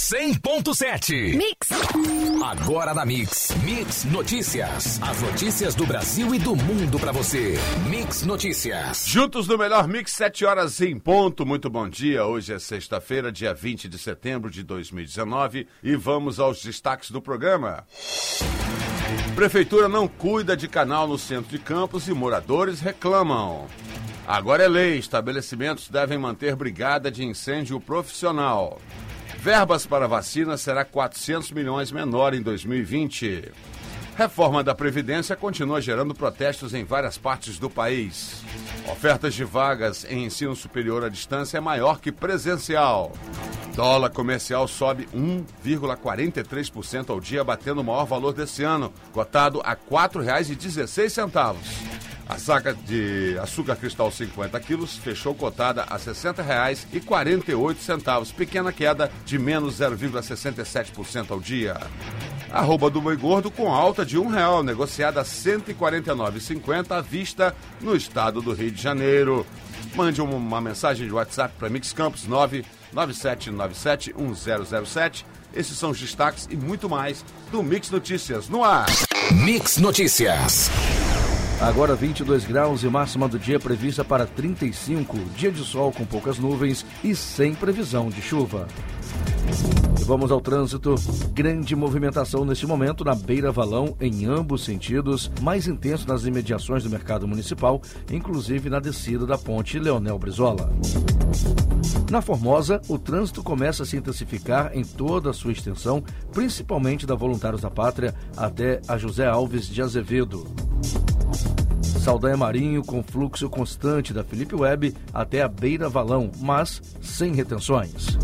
100.7. Mix. Agora na Mix. Mix Notícias. As notícias do Brasil e do mundo pra você. Mix Notícias. Juntos no melhor Mix, 7 horas em ponto. Muito bom dia. Hoje é sexta-feira, dia 20 de setembro de 2019 e vamos aos destaques do programa. Prefeitura não cuida de canal no centro de Campos e moradores reclamam. Agora é lei, estabelecimentos devem manter brigada de incêndio profissional. Verbas para vacina será 400 milhões menor em 2020. Reforma da Previdência continua gerando protestos em várias partes do país. Ofertas de vagas em ensino superior à distância é maior que presencial. Dólar comercial sobe 1,43% ao dia, batendo o maior valor desse ano, cotado a R$ 4,16. A saca de açúcar cristal 50 quilos fechou cotada a R$ 60,48, pequena queda de menos 0,67% ao dia. Arroba do boi gordo com alta de um real, negociada a R$ 149,50 à vista no estado do Rio de Janeiro. Mande uma mensagem de WhatsApp para Mix Campos 997971007. Esses são os destaques e muito mais do Mix Notícias no ar. Mix Notícias. Agora 22 graus e máxima do dia prevista para 35, dia de sol com poucas nuvens e sem previsão de chuva. E vamos ao trânsito. Grande movimentação neste momento na Beira Valão, em ambos sentidos, mais intenso nas imediações do mercado municipal, inclusive na descida da ponte Leonel Brizola. Na Formosa, o trânsito começa a se intensificar em toda a sua extensão, principalmente da Voluntários da Pátria até a José Alves de Azevedo. Saldanha Marinho com fluxo constante da Felipe Web até a Beira Valão, mas sem retenções.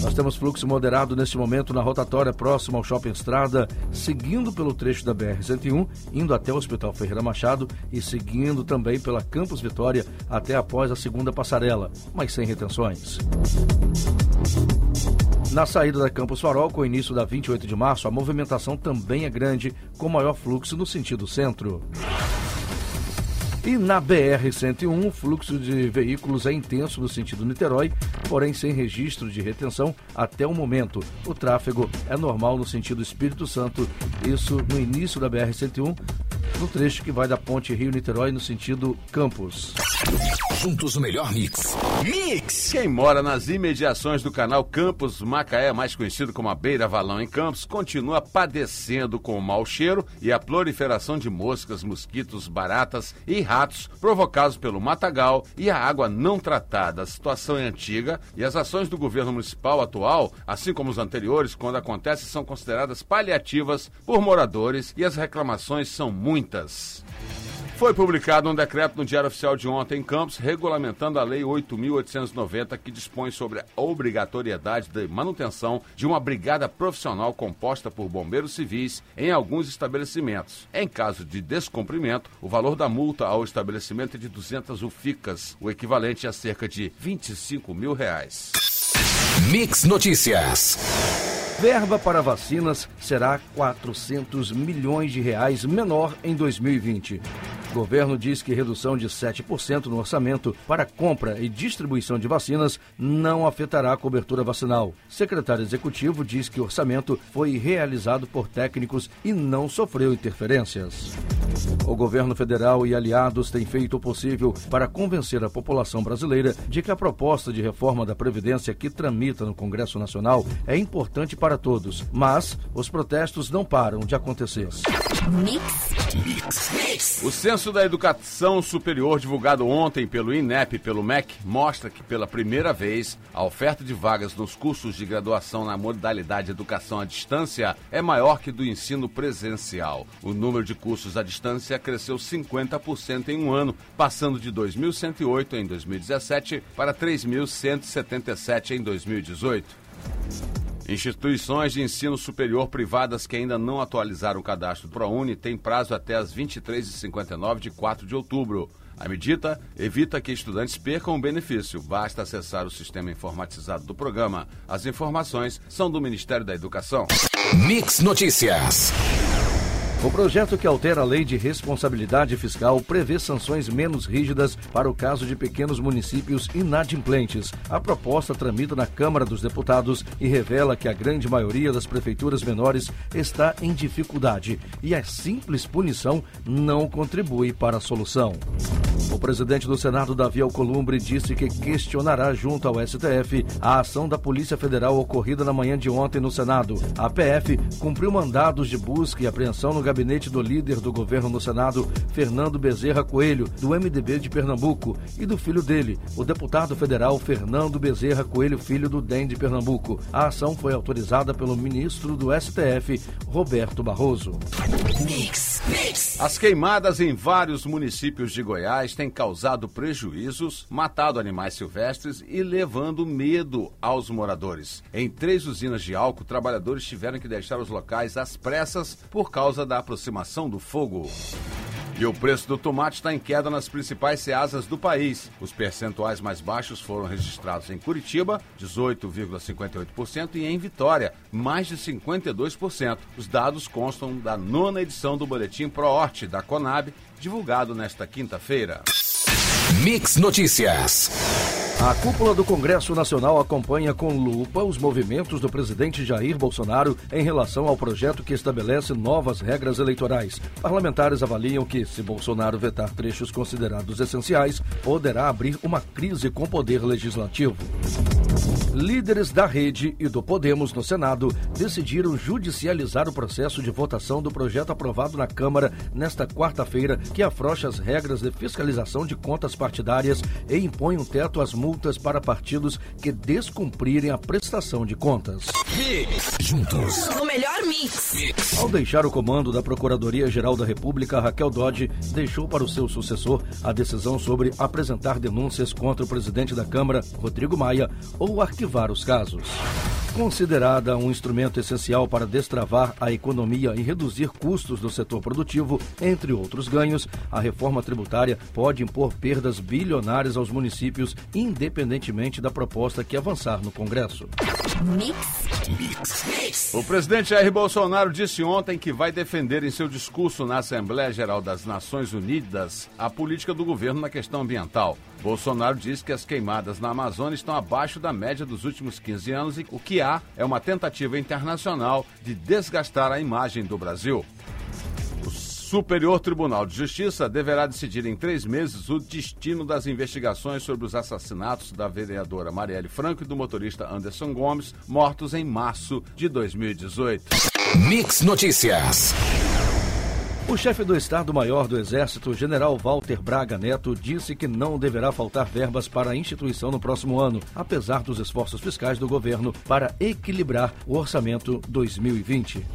Nós temos fluxo moderado neste momento na rotatória próxima ao Shopping Estrada, seguindo pelo trecho da BR-101, indo até o Hospital Ferreira Machado e seguindo também pela Campos Vitória até após a segunda passarela, mas sem retenções. Na saída da Campos Farol, com o início da 28 de março, a movimentação também é grande, com maior fluxo no sentido centro. E na BR-101, o fluxo de veículos é intenso no sentido Niterói, porém sem registro de retenção até o momento. O tráfego é normal no sentido Espírito Santo, isso no início da BR-101, no trecho que vai da ponte Rio-Niterói no sentido Campos. Juntos o melhor mix. Mix! Quem mora nas imediações do canal Campos Macaé, mais conhecido como a Beira Valão em Campos, continua padecendo com o mau cheiro e a proliferação de moscas, mosquitos, baratas e ratos provocados pelo matagal e a água não tratada. A situação é antiga e as ações do governo municipal atual, assim como os anteriores, quando acontecem, são consideradas paliativas por moradores e as reclamações são muitas. Foi publicado um decreto no Diário Oficial de ontem em Campos, regulamentando a Lei 8.890, que dispõe sobre a obrigatoriedade de manutenção de uma brigada profissional composta por bombeiros civis em alguns estabelecimentos. Em caso de descumprimento, o valor da multa ao estabelecimento é de 200 UFICAS, o equivalente a cerca de 25 mil reais. Mix Notícias. Verba para vacinas será 400 milhões de reais menor em 2020. O governo diz que redução de 7% no orçamento para compra e distribuição de vacinas não afetará a cobertura vacinal. Secretário executivo diz que o orçamento foi realizado por técnicos e não sofreu interferências. O governo federal e aliados têm feito o possível para convencer a população brasileira de que a proposta de reforma da Previdência que tramita no Congresso Nacional é importante para todos, mas os protestos não param de acontecer. O Censo da Educação Superior, divulgado ontem pelo INEP e pelo MEC, mostra que pela primeira vez a oferta de vagas nos cursos de graduação na modalidade Educação à Distância é maior que do ensino presencial. O número de cursos à distância cresceu 50% em um ano, passando de 2.108 em 2017 para 3.177 em 2018. Instituições de ensino superior privadas que ainda não atualizaram o cadastro do ProUni têm prazo até as 23h59 de 4 de outubro. A medida evita que estudantes percam o benefício. Basta acessar o sistema informatizado do programa. As informações são do Ministério da Educação. Mix Notícias. O projeto que altera a lei de responsabilidade fiscal prevê sanções menos rígidas para o caso de pequenos municípios inadimplentes. A proposta tramita na Câmara dos Deputados e revela que a grande maioria das prefeituras menores está em dificuldade e a simples punição não contribui para a solução. O presidente do Senado, Davi Alcolumbre, disse que questionará junto ao STF a ação da Polícia Federal ocorrida na manhã de ontem no Senado. A PF cumpriu mandados de busca e apreensão no gabinete do líder do governo no Senado, Fernando Bezerra Coelho, do MDB de Pernambuco, e do filho dele, o deputado federal Fernando Bezerra Coelho, filho do DEM de Pernambuco. A ação foi autorizada pelo ministro do STF, Roberto Barroso. Mix, mix. As queimadas em vários municípios de Goiás têm causado prejuízos, matado animais silvestres e levando medo aos moradores. Em três usinas de álcool, trabalhadores tiveram que deixar os locais às pressas por causa da aproximação do fogo. E o preço do tomate está em queda nas principais ceasas do país. Os percentuais mais baixos foram registrados em Curitiba, 18,58%, e em Vitória, mais de 52%. Os dados constam da nona edição do Boletim ProHorte da Conab, divulgado nesta quinta-feira. Mix Notícias. A cúpula do Congresso Nacional acompanha com lupa os movimentos do presidente Jair Bolsonaro em relação ao projeto que estabelece novas regras eleitorais. Parlamentares avaliam que, se Bolsonaro vetar trechos considerados essenciais, poderá abrir uma crise com o poder legislativo. Líderes da Rede e do Podemos no Senado decidiram judicializar o processo de votação do projeto aprovado na Câmara nesta quarta-feira, que afrouxa as regras de fiscalização de contas partidárias e impõe um teto às multas para partidos que descumprirem a prestação de contas. Juntos. No melhor mix. Ao deixar o comando da Procuradoria-Geral da República, Raquel Dodge deixou para o seu sucessor a decisão sobre apresentar denúncias contra o presidente da Câmara, Rodrigo Maia, ou arquivar arquivar os casos. Considerada um instrumento essencial para destravar a economia e reduzir custos do setor produtivo, entre outros ganhos, a reforma tributária pode impor perdas bilionárias aos municípios, independentemente da proposta que avançar no Congresso. Mix. Mix. O presidente Jair Bolsonaro disse ontem que vai defender em seu discurso na Assembleia Geral das Nações Unidas a política do governo na questão ambiental. Bolsonaro disse que as queimadas na Amazônia estão abaixo da média dos últimos 15 anos e o que é uma tentativa internacional de desgastar a imagem do Brasil. O Superior Tribunal de Justiça deverá decidir em três meses o destino das investigações sobre os assassinatos da vereadora Marielle Franco e do motorista Anderson Gomes, mortos em março de 2018. Mix Notícias. O chefe do Estado-Maior do Exército, general Walter Braga Neto, disse que não deverá faltar verbas para a instituição no próximo ano, apesar dos esforços fiscais do governo para equilibrar o orçamento 2020.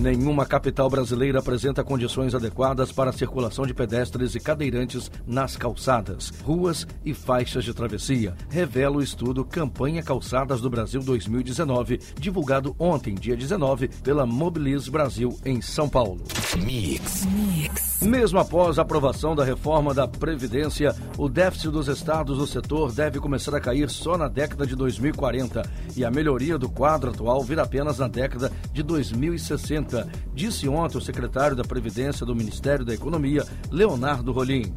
Nenhuma capital brasileira apresenta condições adequadas para a circulação de pedestres e cadeirantes nas calçadas, ruas e faixas de travessia, revela o estudo Campanha Calçadas do Brasil 2019, divulgado ontem, dia 19, pela Mobilize Brasil em São Paulo. Mix. Mix. Mesmo após a aprovação da reforma da Previdência, o déficit dos estados do setor deve começar a cair só na década de 2040 e a melhoria do quadro atual vir apenas na década de 2060, disse ontem o secretário da Previdência do Ministério da Economia, Leonardo Rolim.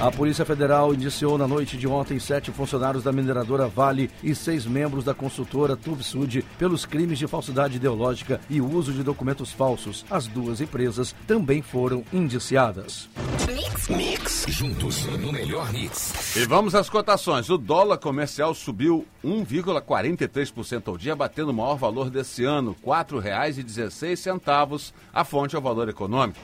A Polícia Federal indiciou na noite de ontem sete funcionários da mineradora Vale e seis membros da consultora Tubsud pelos crimes de falsidade ideológica e uso de documentos falsos. As duas empresas também foram indiciadas. Mix. Mix. Juntos no melhor mix. E vamos às cotações. O dólar comercial subiu 1,43% ao dia, batendo o maior valor desse ano, R$ 4,16. A fonte é o valor econômico.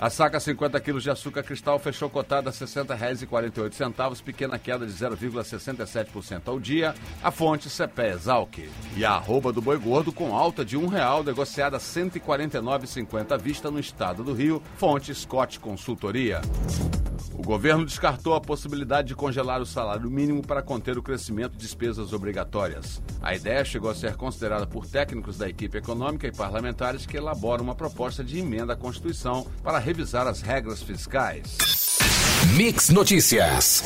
A saca 50 quilos de açúcar cristal fechou cotada a R$ 60,48, pequena queda de 0,67% ao dia. A fonte CPE Exalc. E a arroba do boi gordo com alta de R$ real negociada a R$ 149,50 à vista no estado do Rio. Fonte Scott Consultoria. O governo descartou a possibilidade de congelar o salário mínimo para conter o crescimento de despesas obrigatórias. A ideia chegou a ser considerada por técnicos da equipe econômica e parlamentares que elaboram uma proposta de emenda à Constituição para revisar as regras fiscais. Mix Notícias.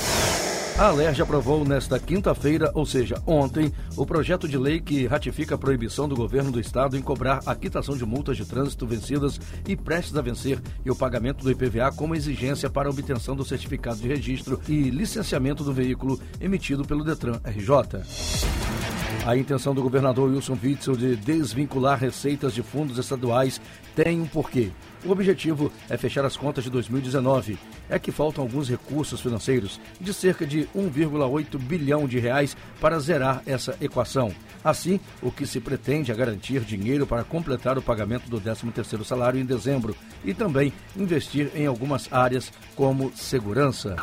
A Alerj aprovou nesta quinta-feira, ou seja, ontem, o projeto de lei que ratifica a proibição do governo do estado em cobrar a quitação de multas de trânsito vencidas e prestes a vencer e o pagamento do IPVA como exigência para obtenção do certificado de registro e licenciamento do veículo emitido pelo Detran RJ. A intenção do governador Wilson Witzel de desvincular receitas de fundos estaduais tem um porquê. O objetivo é fechar as contas de 2019. É que faltam alguns recursos financeiros de cerca de 1,8 bilhão de reais para zerar essa equação. Assim, o que se pretende é garantir dinheiro para completar o pagamento do 13º salário em dezembro e também investir em algumas áreas como segurança.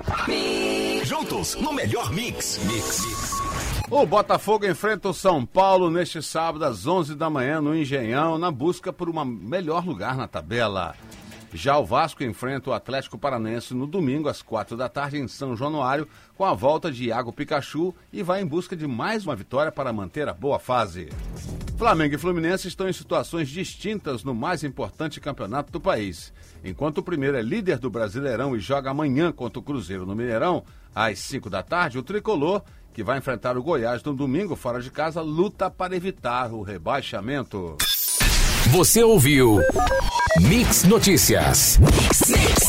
Juntos no melhor mix. Mix. O Botafogo enfrenta o São Paulo neste sábado às 11 da manhã no Engenhão, na busca por um melhor lugar na tabela. Já o Vasco enfrenta o Atlético Paranense no domingo às quatro da tarde em São Januário, com a volta de Iago Pikachu e vai em busca de mais uma vitória para manter a boa fase. Flamengo e Fluminense estão em situações distintas no mais importante campeonato do país. Enquanto o primeiro é líder do Brasileirão e joga amanhã contra o Cruzeiro no Mineirão, às 5 da tarde, o tricolor que vai enfrentar o Goiás no domingo fora de casa, luta para evitar o rebaixamento. Você ouviu Mix Notícias. Mix, mix.